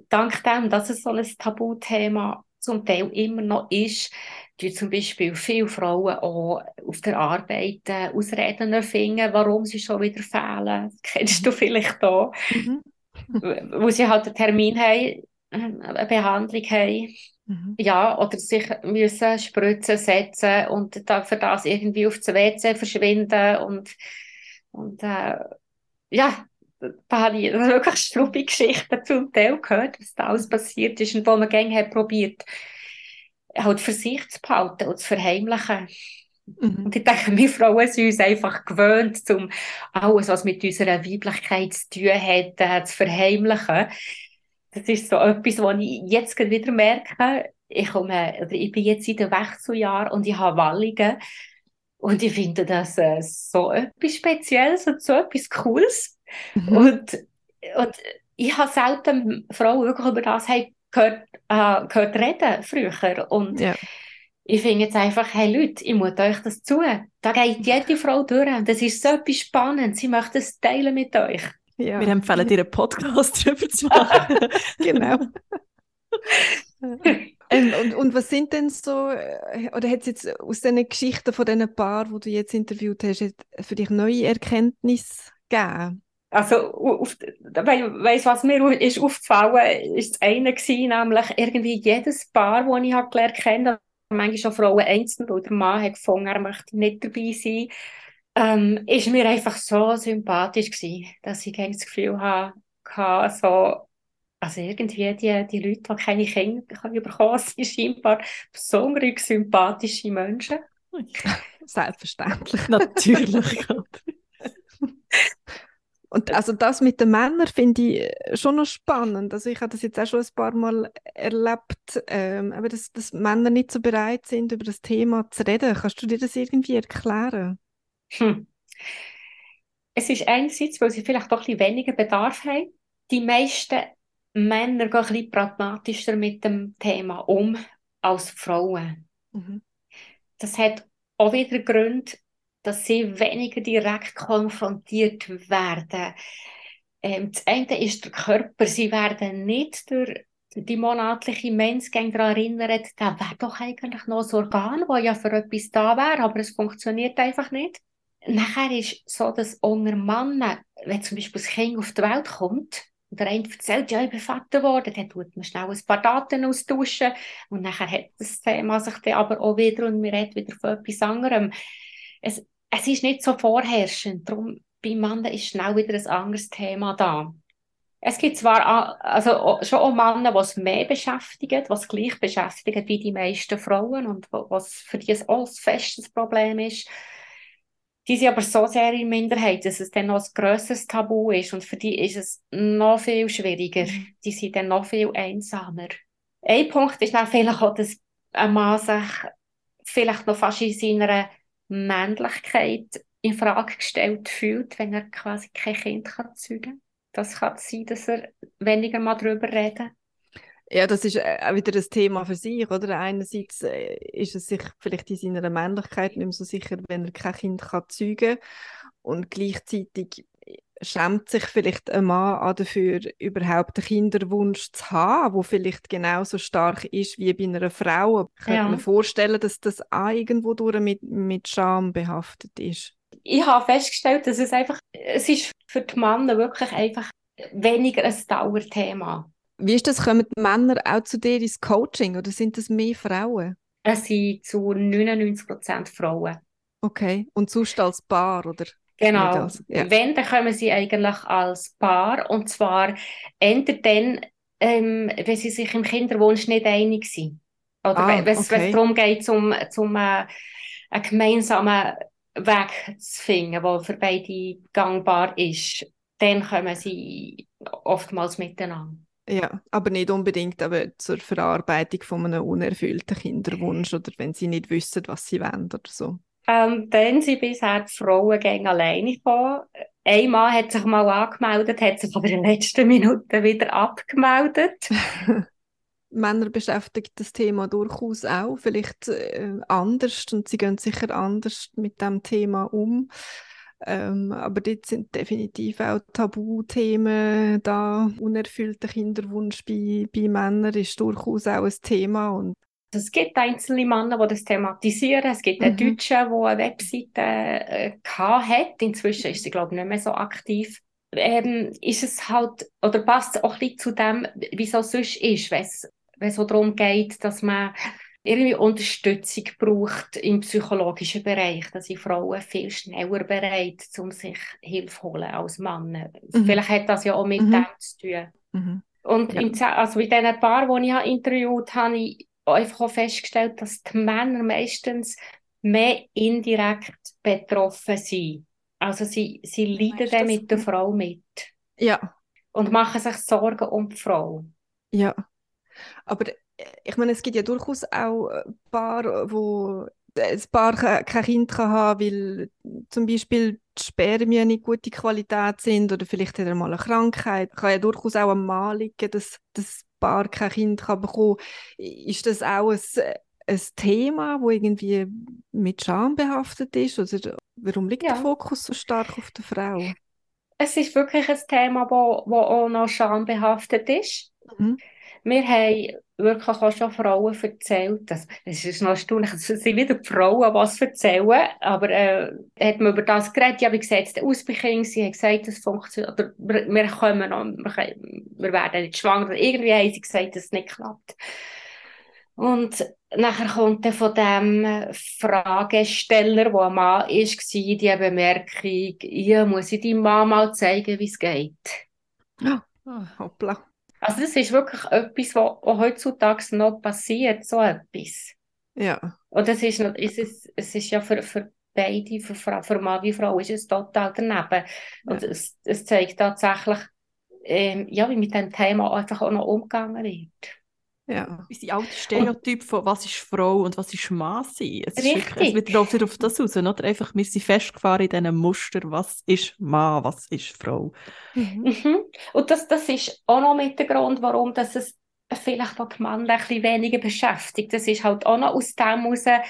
[SPEAKER 3] dank dem, dass es so ein Tabuthema zum Teil immer noch ist, die zum Beispiel viele Frauen auch auf der Arbeit äh, Ausreden finden, warum sie schon wieder fehlen. Das kennst du vielleicht auch. Mhm. Wo sie halt einen Termin haben, eine Behandlung haben. Mhm. Ja, oder sich müssen Spritzen setzen und da, für das irgendwie auf das WC verschwinden und, und äh, ja, habe ich wirklich struppige Geschichten zum Teil gehört, was da alles passiert ist und wo man gerne hat probiert, halt für sich zu behalten und zu verheimlichen. Mhm. Und ich denke, wir Frauen sind uns einfach gewöhnt, um alles, was mit unserer Weiblichkeit zu tun hat, äh, zu verheimlichen. Das ist so etwas, was ich jetzt wieder merke. Ich, komme, oder ich bin jetzt in den Wechseljahren und ich habe Wallungen. Und ich finde das äh, so etwas Spezielles und so etwas Cooles. Mhm. Und, und ich habe selten Frauen wirklich über das gehört, äh, gehört reden früher. Und ja. ich finde jetzt einfach, hey Leute, ich muss euch das zu. Da geht jede Frau durch. Und das ist so etwas spannend. Sie möchte es teilen mit euch.
[SPEAKER 1] Ja. Wir empfehlen dir einen Podcast darüber zu machen.
[SPEAKER 2] genau. ähm, und, und was sind denn so, äh, oder hat es jetzt aus diesen Geschichten von diesen Paar, die du jetzt interviewt hast, für dich neue Erkenntnisse gegeben?
[SPEAKER 3] Also, auf, weiss, was mir ist aufgefallen ist das eine gewesen, nämlich irgendwie jedes Paar, das ich halt gelernt habe, manchmal auch Frauen einzeln, weil der Mann hat gefunden, er möchte nicht dabei sein, ähm, ist mir einfach so sympathisch gewesen, dass ich das Gefühl habe, hatte, so, also irgendwie die, die Leute, die keine Kinder bekommen sind scheinbar besonders sympathische Menschen.
[SPEAKER 2] Selbstverständlich.
[SPEAKER 1] Natürlich.
[SPEAKER 2] Und also das mit den Männern finde ich äh, schon noch spannend. Also ich habe das jetzt auch schon ein paar Mal erlebt, ähm, aber dass, dass Männer nicht so bereit sind, über das Thema zu reden. Kannst du dir das irgendwie erklären? Hm.
[SPEAKER 3] Es ist einerseits, weil sie vielleicht doch ein bisschen weniger Bedarf haben. Die meisten Männer gehen ein bisschen pragmatischer mit dem Thema um als Frauen. Mhm. Das hat auch wieder Gründe, dass sie weniger direkt konfrontiert werden. Ähm, das eine ist der Körper. Sie werden nicht durch die monatliche Mensgang daran erinnert, da wäre doch eigentlich noch ein Organ, das ja für etwas da wäre, aber es funktioniert einfach nicht. Nachher ist so, dass unter Männern, wenn zum Beispiel das Kind auf die Welt kommt, und der eine erzählt, ja, ich bin Vater geworden, dann tut man schnell ein paar Daten austauschen und nachher hat das Thema sich dann aber auch wieder und wir reden wieder von etwas anderem. Es, es ist nicht so vorherrschend, darum bei Männern ist schnell wieder ein anderes Thema da. Es gibt zwar also schon auch Männer, die es mehr beschäftigen, was gleich beschäftigen wie die meisten Frauen und was für die auch ein festes Problem ist. Die sind aber so sehr in Minderheit, dass es dann noch ein grösseres Tabu ist und für die ist es noch viel schwieriger. Mhm. Die sind dann noch viel einsamer. Ein Punkt ist dann vielleicht auch, dass ein Mann sich vielleicht noch fast in seiner Männlichkeit in Frage gestellt fühlt, wenn er quasi kein Kind kann zeugen. Das kann sein, dass er weniger mal darüber reden.
[SPEAKER 2] Ja, das ist äh, auch wieder ein Thema für sich, oder? Einerseits äh, ist es sich vielleicht in seiner Männlichkeit nicht mehr so sicher, wenn er kein Kind kann zeugen und gleichzeitig schämt sich vielleicht ein Mann dafür, überhaupt einen Kinderwunsch zu haben, der vielleicht genauso stark ist wie bei einer Frau. Ich könnte ja. mir vorstellen, dass das auch irgendwo durch mit, mit Scham behaftet ist
[SPEAKER 3] ich habe festgestellt, dass es einfach, es ist für die Männer wirklich einfach weniger ein Dauerthema.
[SPEAKER 2] Wie ist das? Kommen die Männer auch zu dir ins Coaching oder sind das mehr Frauen?
[SPEAKER 3] Es sind zu 99 Prozent Frauen.
[SPEAKER 2] Okay. Und sonst als Paar, oder?
[SPEAKER 3] Genau. Ja. Wenn, dann kommen sie eigentlich als Paar. Und zwar entweder dann, ähm, wenn sie sich im Kinderwunsch nicht einig sind. Oder ah, wenn es okay. darum geht, zum, zum äh, einen gemeinsamen Weg zu finden, der für beide gangbar ist, dann kommen sie oftmals miteinander.
[SPEAKER 2] Ja, aber nicht unbedingt aber zur Verarbeitung von einem unerfüllten Kinderwunsch oder wenn sie nicht wissen, was sie wollen oder so.
[SPEAKER 3] Ähm, dann sind bisher die Frauen alleine gekommen. Ein Mann hat sich mal angemeldet, hat sich aber in den letzten Minuten wieder abgemeldet.
[SPEAKER 2] Männer beschäftigt das Thema durchaus auch, vielleicht äh, anders und sie gehen sicher anders mit dem Thema um. Ähm, aber dort sind definitiv auch Tabuthemen da. Unerfüllter Kinderwunsch bei, bei Männern ist durchaus auch ein Thema. Und
[SPEAKER 3] es gibt einzelne Männer, die das thematisieren. Es gibt einen mhm. Deutschen, der eine Webseite äh, hat. Inzwischen ist sie, glaube ich, nicht mehr so aktiv. Ähm, ist es halt, oder passt es auch ein bisschen zu dem, wie es sonst ist, wenn es so darum geht, dass man irgendwie Unterstützung braucht im psychologischen Bereich, dass sind Frauen viel schneller bereit, um sich Hilfe zu holen als Männer. Mhm. Vielleicht hat das ja auch mit mhm. dem zu tun. Mhm. Und ja. in, also in diesen paar, die ich interviewt habe, habe ich einfach auch festgestellt, dass die Männer meistens mehr indirekt betroffen sind. Also sie, sie leiden dann mit der Frau mit.
[SPEAKER 2] Ja.
[SPEAKER 3] Und machen sich Sorgen um die Frau.
[SPEAKER 2] Ja. Aber äh, ich meine, es gibt ja durchaus auch Paar, wo ein Paar kein Kind kann haben weil zum Beispiel die Spermien nicht gute Qualität sind oder vielleicht hat er mal eine Krankheit. Kann ja durchaus auch am Mann liegen, dass das Paar kein Kind kann bekommen Ist das auch ein, ein Thema, das irgendwie mit Scham behaftet ist? Oder warum liegt ja. der Fokus so stark auf der Frau?
[SPEAKER 3] Es ist wirklich ein Thema, das auch noch schambehaftet ist. Mhm. Wir haben wirklich auch schon Frauen erzählt. Das ist noch erstaunlich. Es sind wieder die Frauen, was erzählen. Aber äh, hat man über das geredet? Ja, wie sieht es aus bei Kindern? Sie haben gesagt, das funktioniert. Oder wir, kommen noch, wir, wir werden nicht schwanger. Irgendwie haben sie gesagt, dass es nicht klappt. Und nachher kommt dann von dem Fragesteller, der ein Mann war, die Bemerkung, ja, muss ich deinem Mann mal zeigen, wie es geht.
[SPEAKER 2] Oh, hoppla.
[SPEAKER 3] Also das ist wirklich etwas, was heutzutage noch passiert, so etwas.
[SPEAKER 2] Ja.
[SPEAKER 3] Und das ist, ist es, es ist ja für, für beide, für, für Mann wie Frau, ist es total daneben. Und ja. es, es zeigt tatsächlich, ähm, ja, wie mit dem Thema einfach auch noch umgegangen wird.
[SPEAKER 1] Ja. Unsere alte Stereotyp von was ist Frau und was ist Mann sein. Es, Richtig. Ist es läuft auf das raus. Oder? Einfach, wir sind festgefahren in diesem Muster, was ist Mann, was ist Frau.
[SPEAKER 3] Mhm. Mhm. Und das, das ist auch noch mit der Grund, warum das es vielleicht auch die Männer ein bisschen weniger beschäftigt. Das ist halt auch noch aus dem heraus, der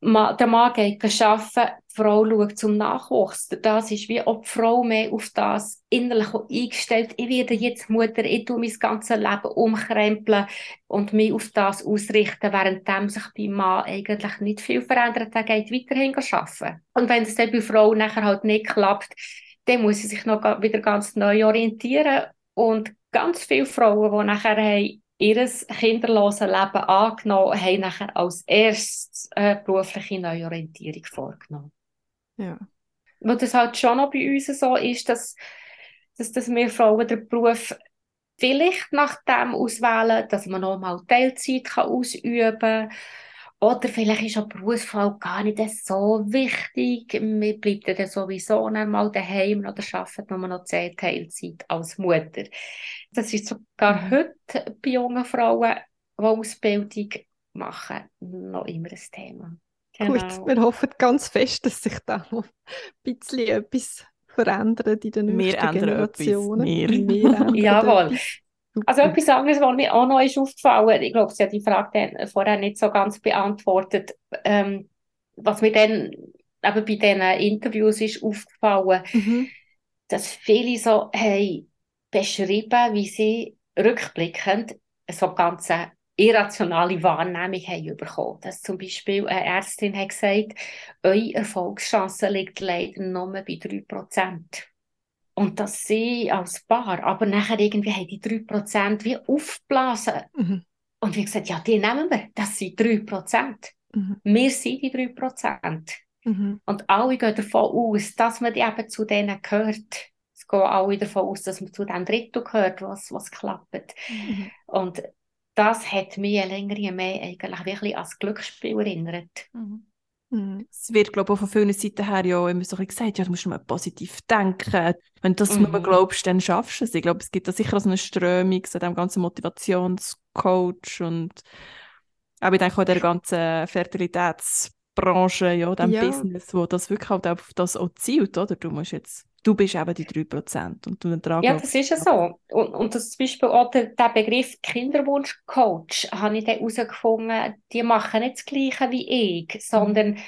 [SPEAKER 3] Mann geht arbeiten, Frau schaut zum Nachwuchs. Das ist wie ob die Frau mehr auf das innerlich eingestellt. Ich werde jetzt Mutter, ich tue mein ganzes Leben umkrempeln und mich auf das ausrichten, während sich beim Mann eigentlich nicht viel verändert. Er geht weiterhin arbeiten. Und wenn es dann bei Frau nachher halt nicht klappt, dann muss sie sich noch wieder ganz neu orientieren. Und ganz viele Frauen, die nachher haben, ihr kinderlose Leben angenommen, haben nachher als erstes eine berufliche Neuorientierung vorgenommen.
[SPEAKER 2] Ja.
[SPEAKER 3] Weil das halt schon noch bei uns so ist, dass, dass, dass wir Frauen den Beruf vielleicht nach dem auswählen, dass man noch mal Teilzeit kann ausüben kann. Oder vielleicht ist ein Berufsfall gar nicht so wichtig. Man bleibt dann sowieso einmal daheim oder arbeitet nur noch zehn Teilzeit als Mutter. Das ist sogar mhm. heute bei jungen Frauen, die Ausbildung machen, noch immer ein Thema.
[SPEAKER 2] Genau. Gut, wir hoffen ganz fest, dass sich da noch ein bisschen etwas verändert in den nächsten Generationen.
[SPEAKER 1] Wir. wir
[SPEAKER 3] Jawohl. Etwas. Also etwas anderes, was mir auch noch ist aufgefallen, ich glaube, Sie haben die Frage vorher nicht so ganz beantwortet, ähm, was mir dann eben bei diesen Interviews ist aufgefallen, mhm. dass viele so haben beschrieben, wie sie rückblickend so ganze irrationale Wahrnehmung haben bekommen. Dass zum Beispiel eine Ärztin hat gesagt, eure Erfolgschance liegt leider nur bei 3%. Und dass sie als Paar, aber nachher irgendwie haben die 3% wie aufgeblasen. Mhm. Und wie gesagt, ja, die nehmen wir, das sind 3%. Mhm. Wir sind die 3%. Mhm. Und alle gehen davon aus, dass man eben zu denen gehört. Es gehen alle davon aus, dass man zu dem Drittel gehört, was, was klappt. Mhm. Und das hat mich länger mehr eigentlich wirklich als Glücksspiel erinnert.
[SPEAKER 1] Mhm. Mhm. Es wird, glaube ich, auch von vielen Seiten her ja immer so gesagt, ja, du musst mal positiv denken. Wenn du das mhm. nur glaubst, dann schaffst du es. Ich glaube, es gibt da sicher so eine Strömung, so dem ganzen Motivationscoach und auch ich denke auch der ganzen Fertilitätsbranche, ja, dem ja. Business, wo das wirklich halt auf das auch zielt, oder? Du musst jetzt du bist eben die 3% und du
[SPEAKER 3] Ja, das ist ja so. Und, und das zum Beispiel auch der, der Begriff Kinderwunschcoach habe ich dann herausgefunden, die machen nicht das Gleiche wie ich, sondern mhm.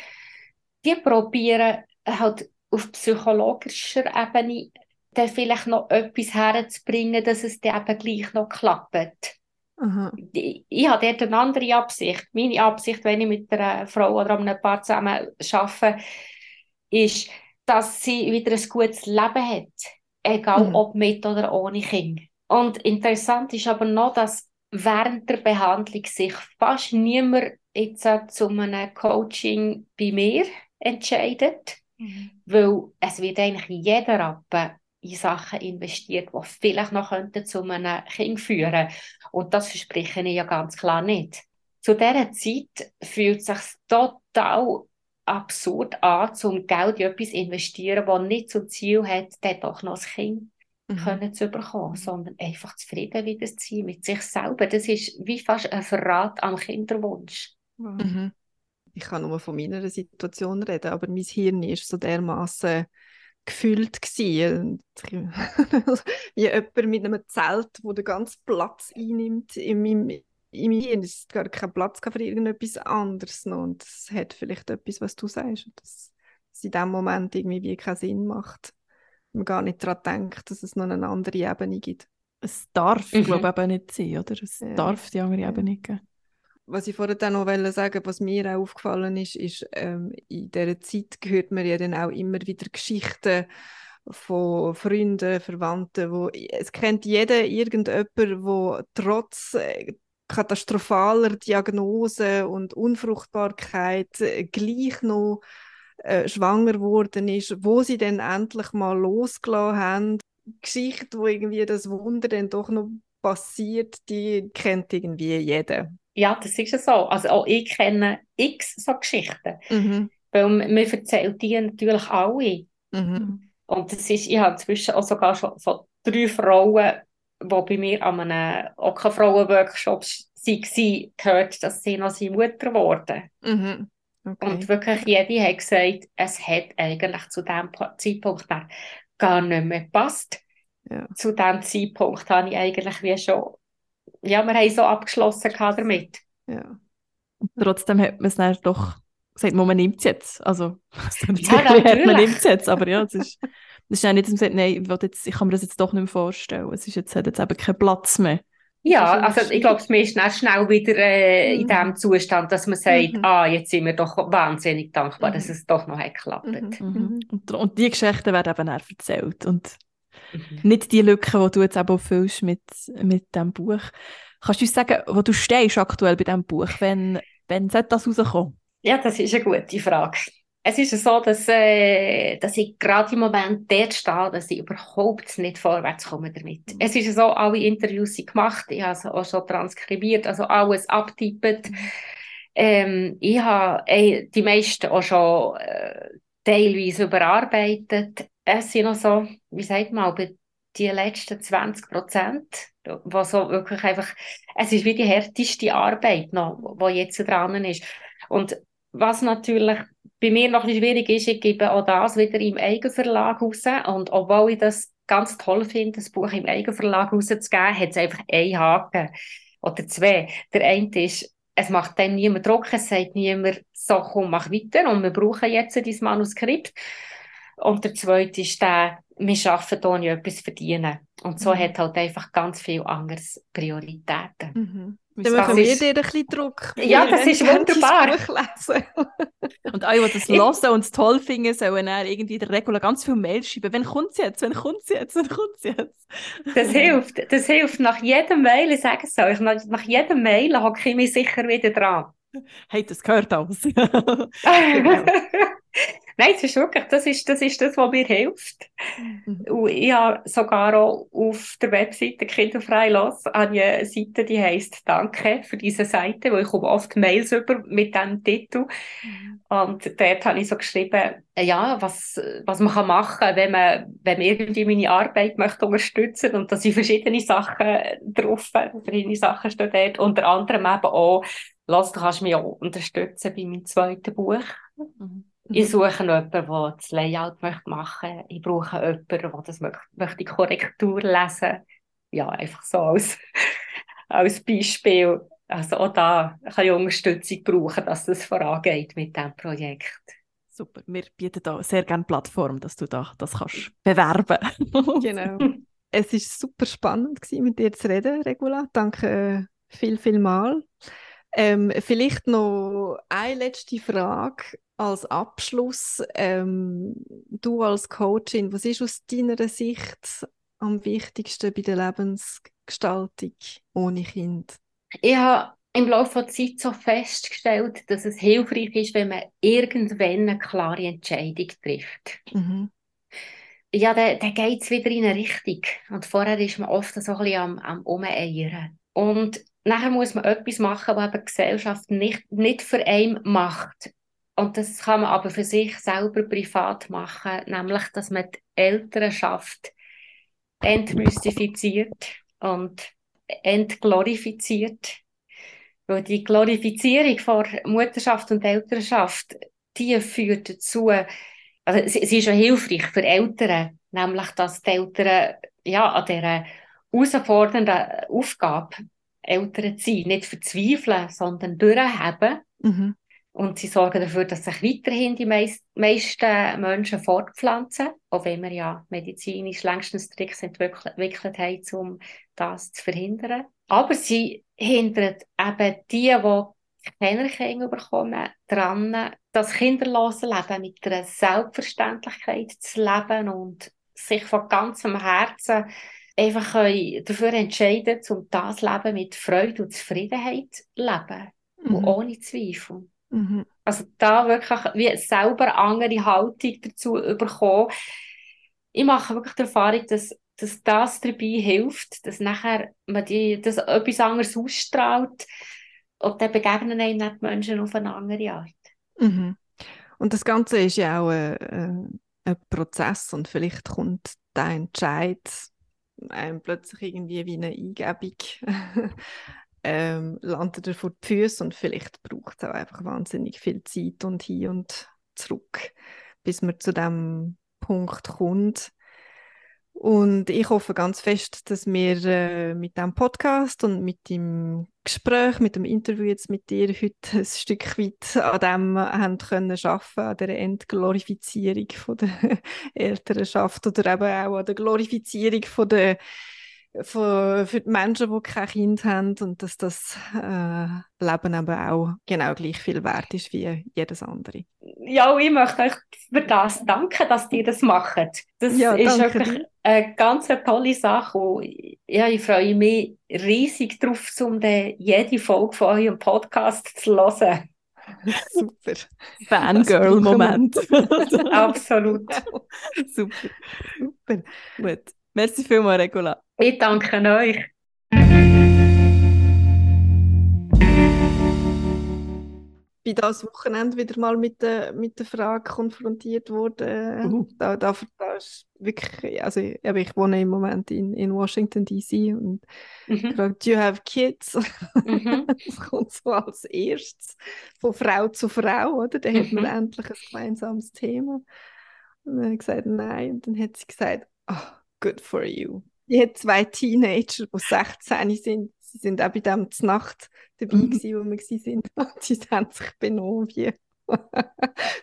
[SPEAKER 3] die probieren halt auf psychologischer Ebene dann vielleicht noch etwas herzubringen, dass es dann eben gleich noch klappt. Ich, ich habe dort eine andere Absicht. Meine Absicht, wenn ich mit einer Frau oder einem Paar zusammen arbeite, ist, dass sie wieder ein gutes Leben hat. Egal mhm. ob mit oder ohne Kind. Und interessant ist aber noch, dass während der Behandlung sich fast niemand jetzt zu einem Coaching bei mir entscheidet, mhm. weil es wird eigentlich jeder Rappen in Sachen investiert, die vielleicht noch zu einem Kind führen Und das verspreche ich ja ganz klar nicht. Zu dieser Zeit fühlt es sich total absurd an, zum Geld in etwas investieren, das nicht zum Ziel hat, dann doch noch ein Kind mhm. können zu bekommen, sondern einfach zufrieden wieder zu sein mit sich selber. Das ist wie fast ein Verrat am Kinderwunsch.
[SPEAKER 2] Mhm. Ich kann nur von meiner Situation reden, aber mein Hirn ist so dermaßen gefüllt gewesen. wie jemand mit einem Zelt, wo der ganze Platz einnimmt in meinem in mir ist gar kein Platz für irgendetwas anderes noch. Und das hat vielleicht etwas, was du sagst, dass es in dem Moment irgendwie wie keinen Sinn macht. Man gar nicht daran denkt, dass es noch eine andere Ebene gibt.
[SPEAKER 1] Es darf, mhm. glaube ich, eben nicht sein, oder? Es ja. darf die andere Ebene geben.
[SPEAKER 2] Was ich vorhin noch sagen was mir auch aufgefallen ist, ist, ähm, in dieser Zeit hört man ja dann auch immer wieder Geschichten von Freunden, Verwandten, wo es kennt jeder irgendjemand, wo trotz äh, katastrophaler Diagnose und Unfruchtbarkeit äh, gleich noch äh, schwanger geworden ist, wo sie dann endlich mal losgelassen haben. Geschichte, wo irgendwie das Wunder dann doch noch passiert, die kennt irgendwie jeder.
[SPEAKER 3] Ja, das ist ja so. Also auch ich kenne x so Geschichten. Mhm. Weil man erzählt die natürlich alle. Mhm. Und das ist, ich habe inzwischen auch sogar schon von drei Frauen die bei mir an einem Ockenfrauen-Workshop waren, gehört, dass sie noch seine Mutter geworden. Mhm. Okay. Und wirklich jede hat gesagt, es hat eigentlich zu diesem Zeitpunkt gar nicht mehr gepasst. Ja. Zu diesem Zeitpunkt habe ich eigentlich wie schon, ja, wir haben so abgeschlossen damit.
[SPEAKER 1] Ja. Und trotzdem hat man es dann doch sagt man, nimmt es jetzt. Also,
[SPEAKER 3] ja, natürlich.
[SPEAKER 1] man nimmt es jetzt, aber ja, es ist, es ist auch nicht, dass man sagt, nein, ich, jetzt, ich kann mir das jetzt doch nicht mehr vorstellen. Es ist jetzt, hat jetzt eben keinen Platz mehr.
[SPEAKER 3] Ja, also ich glaube, man ist dann schnell wieder äh, mhm. in dem Zustand, dass man sagt, mhm. ah, jetzt sind wir doch wahnsinnig dankbar, mhm. dass es doch noch hat geklappt.
[SPEAKER 1] Mhm. mhm. Und, und die Geschichten werden eben auch erzählt und. Nicht die Lücken, die du jetzt eben füllst mit, mit diesem Buch. Kannst du uns sagen, wo du stehst aktuell bei diesem Buch, wenn, wenn sollte das rauskommen?
[SPEAKER 3] Ja, das ist eine gute Frage. Es ist so, dass, äh, dass ich gerade im Moment dort stehe, dass ich überhaupt nicht vorwärts komme damit. Mhm. Es ist so, alle Interviews sind gemacht, ich habe es auch schon transkribiert, also alles abtippt. Mhm. Ähm, ich habe äh, die meisten auch schon äh, teilweise überarbeitet. Es sind noch so, wie sagt man, aber die letzten 20 Prozent, wo so wirklich einfach, es ist wie die härteste Arbeit noch, die jetzt dran ist. Und was natürlich bei mir noch ein schwierig ist, ich gebe auch das wieder im Eigenverlag raus. Und obwohl ich das ganz toll finde, das Buch im Eigenverlag rauszugeben, hat es einfach einen Haken oder zwei. Der eine ist, es macht dem niemand Druck, es sagt niemand, so komm, mach weiter und wir brauchen jetzt dieses Manuskript. Und der zweite ist der, wir arbeiten hier nicht etwas verdienen. Und so mhm. hat halt einfach ganz viel anderes Prioritäten.
[SPEAKER 2] Mhm. Dann machen wir dir ein bisschen Druck.
[SPEAKER 3] Ja, das ist wunderbar.
[SPEAKER 1] und alle, die das hören und es toll finden, sollen dann irgendwie in der Regel ganz viele Mails schreiben. Wann kommt es jetzt? Wann kommt es jetzt? Wann kommt es jetzt?
[SPEAKER 3] Das hilft. Das hilft. Nach jedem Mail, ich sage es euch, nach, nach jedem Mail hocke ich mich sicher wieder dran.
[SPEAKER 1] Hey, das gehört alles.
[SPEAKER 3] genau. Nein, es ist wirklich, das ist, das ist das, was mir hilft. Mhm. Und ich habe sogar auch auf der Webseite Kinderfrei los eine Seite, die heisst Danke für diese Seite, wo ich komme oft Mails über mit diesem Titel. Mhm. Und dort habe ich so geschrieben, ja, was, was man kann machen kann, wenn man, wenn man irgendwie meine Arbeit möchte unterstützen und da sind verschiedene Sachen drauf, verschiedene Sachen stehen dort, unter anderem eben auch, lass, du kannst mich auch unterstützen bei meinem zweiten Buch. Mhm. Ich suche jemanden, der das Layout machen möchte. Ich brauche jemanden, der das möchte, möchte Korrektur lesen Ja, einfach so als, als Beispiel. Also auch da kann ich Unterstützung brauchen, dass das vorangeht mit diesem Projekt.
[SPEAKER 1] Super, wir bieten da sehr gerne Plattform, dass du da das kannst bewerben.
[SPEAKER 2] genau. Es war super spannend gewesen, mit dir zu reden, Regula. Danke äh, viel, viel mal. Ähm, vielleicht noch eine letzte Frage als Abschluss, ähm, du als Coachin, was ist aus deiner Sicht am wichtigsten bei der Lebensgestaltung ohne Kind?
[SPEAKER 3] Ich habe im Laufe der Zeit so festgestellt, dass es hilfreich ist, wenn man irgendwann eine klare Entscheidung trifft. Mhm. Ja, dann, dann geht es wieder in eine Richtung. Und vorher ist man oft so ein bisschen am, am Umeiern. Und nachher muss man etwas machen, was die Gesellschaft nicht, nicht für einen macht. Und das kann man aber für sich selber privat machen, nämlich, dass man die Elternschaft entmystifiziert und entglorifiziert. Weil die Glorifizierung von Mutterschaft und Elternschaft, die führt dazu, also sie, sie ist schon hilfreich für Eltern, nämlich, dass die Eltern ja, an dieser herausfordernden Aufgabe, Eltern zu sein, nicht verzweifeln, sondern durchhaben. Mhm. Und sie sorgen dafür, dass sich weiterhin die meist, meisten Menschen fortpflanzen, auch wenn wir ja medizinisch längstens Tricks entwickelt haben, um das zu verhindern. Aber sie hindern eben die, die keine Kinder bekommen, daran, das kinderlose Leben mit einer Selbstverständlichkeit zu leben und sich von ganzem Herzen einfach dafür entscheiden, um das Leben mit Freude und Zufriedenheit zu leben mhm. und ohne Zweifel. Mhm. Also da wirklich wie selber andere Haltung dazu bekommen. Ich mache wirklich die Erfahrung, dass, dass das dabei hilft, dass nachher man die, dass etwas anderes ausstrahlt und dann begegnen einem nicht Menschen auf eine andere Art.
[SPEAKER 2] Mhm. Und das Ganze ist ja auch ein, äh, ein Prozess und vielleicht kommt der Entscheid einem plötzlich irgendwie wie eine Eingebung ähm, landet er vor die Füße und vielleicht braucht es auch einfach wahnsinnig viel Zeit und hin und zurück, bis man zu dem Punkt kommt. Und ich hoffe ganz fest, dass wir äh, mit dem Podcast und mit dem Gespräch, mit dem Interview jetzt mit dir heute ein Stück weit an dem haben können schaffen, an der Entglorifizierung von der Elternschaft oder eben auch an der Glorifizierung von der für, für die Menschen, die kein Kind haben und dass das äh, Leben eben auch genau gleich viel wert ist wie jedes andere.
[SPEAKER 3] Ja, ich möchte euch für das danken, dass ihr das macht. Das ja, ist wirklich dir. Eine ganz tolle Sache. Und ja, ich freue mich riesig darauf, um jede Folge von eurem Podcast zu hören.
[SPEAKER 2] Super.
[SPEAKER 1] Fangirl-Moment.
[SPEAKER 3] Absolut.
[SPEAKER 1] Super. Super. Gut. Merci vielmals, Regula.
[SPEAKER 3] Ich danke euch.
[SPEAKER 2] Bin das Wochenende wieder mal mit der, mit der Frage konfrontiert worden. Uh. Da, da, da ist wirklich, also ich, ich wohne im Moment in, in Washington DC und mhm. gefragt, do you have kids? Mhm. das kommt so als erstes von Frau zu Frau, oder? Dann mhm. hat man mhm. endlich ein gemeinsames Thema. Und dann habe ich gesagt, nein. Und dann hat sie gesagt, oh, good for you. Ich habe zwei Teenager, die 16 sind. Sie sind auch bei dem Nacht dabei mhm. gewesen, wo wir sind. Und sie haben sich benommen wie.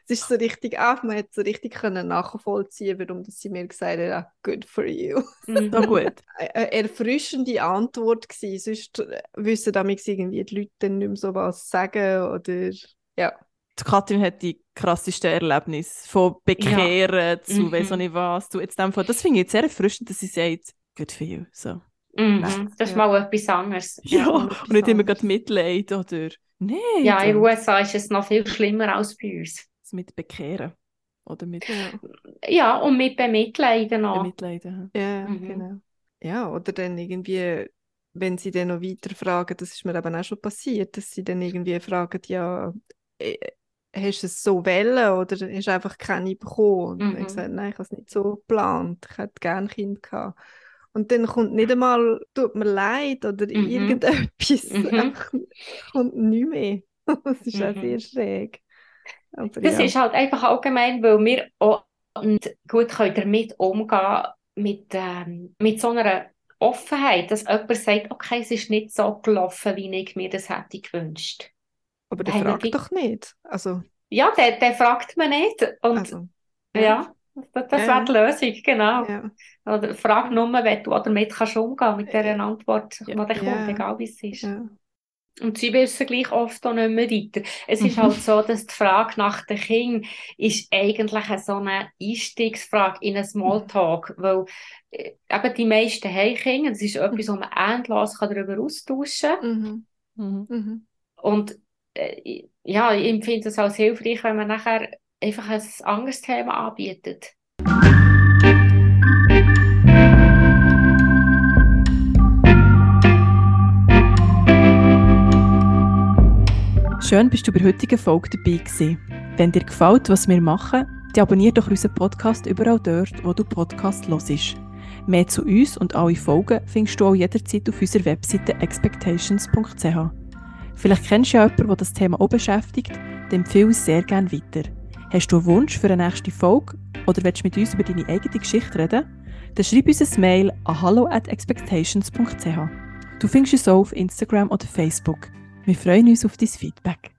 [SPEAKER 2] es ist so richtig, ah, man hat so richtig können nachvollziehen, warum sie mir gesagt haben, ah, good for you.
[SPEAKER 1] Mhm. Na gut.
[SPEAKER 2] Eine erfrischende Antwort gewesen. Sonst wissen damals irgendwie die Leute dann nicht mehr so was sagen oder ja.
[SPEAKER 1] Die Katrin hat die krasseste Erlebnis von Bekehren ja. zu mhm. weiss auch nicht was. Du, jetzt dem Fall, das finde ich jetzt sehr erfrischend, dass sie sagt, good for you. So.
[SPEAKER 3] Mhm, das ist ja. mal etwas anderes.
[SPEAKER 1] Ja, ja und nicht immer gerade Mitleid oder Nein.
[SPEAKER 3] Ja, in den USA ist es noch viel schlimmer als bei uns.
[SPEAKER 1] Das mit Bekehren. Oder mit...
[SPEAKER 3] Ja, und mit Bemitleiden auch.
[SPEAKER 1] Bemitleiden.
[SPEAKER 2] Ja, mhm. genau. Ja, oder dann irgendwie, wenn sie dann noch weiter fragen, das ist mir eben auch schon passiert, dass sie dann irgendwie fragen, ja, äh, hast du es so wollen oder hast du einfach keine bekommen? Und mhm. ich gesagt, nein, ich habe es nicht so geplant, ich hätte gerne ein Kind gehabt. Und dann kommt nicht einmal, tut mir leid oder mhm. irgendetwas, mhm. kommt nicht mehr. das ist mhm. auch sehr schräg.
[SPEAKER 3] Aber das ja. ist halt einfach allgemein, weil wir auch gut können damit umgehen mit, ähm, mit so einer Offenheit, dass jemand sagt, okay, es ist nicht so gelaufen, wie ich mir das hätte gewünscht.
[SPEAKER 2] Aber der fragt doch nicht. Also...
[SPEAKER 3] Ja, der, der fragt man nicht. Und, also, ja. ja. Das, das ja. wäre die Lösung, genau. Ja. Oder frag nur, wenn du damit kannst umgehen mit dieser Antwort, die ja. dann kommt, egal wie es ist. Ja. Und sie wissen gleich oft auch nicht mehr weiter. Es ist halt so, dass die Frage nach dem Kind ist eigentlich so eine Einstiegsfrage in einen Smalltalk, weil äh, eben die meisten haben Kinder, das ist etwas, wo man endlos darüber austauschen kann. Mhm. Mhm. mhm. Und äh, ja, ich empfinde es als hilfreich, wenn man nachher einfach ein anderes Thema anbietet.
[SPEAKER 1] Schön, bist du bei der heutigen Folge dabei gewesen. Wenn dir gefällt, was wir machen, dann abonniere doch unseren Podcast überall dort, wo du Podcast hörst. Mehr zu uns und alle Folgen findest du auch jederzeit auf unserer Webseite expectations.ch. Vielleicht kennst du ja jemanden, der das Thema auch beschäftigt, dann empfehle es sehr gerne weiter. Hast du einen Wunsch für eine nächste Folge oder willst du mit uns über deine eigene Geschichte reden? Dann schreib uns ein Mail an hallo at expectations.ch. Du findest uns auch auf Instagram oder Facebook. Wir freuen uns auf dein Feedback.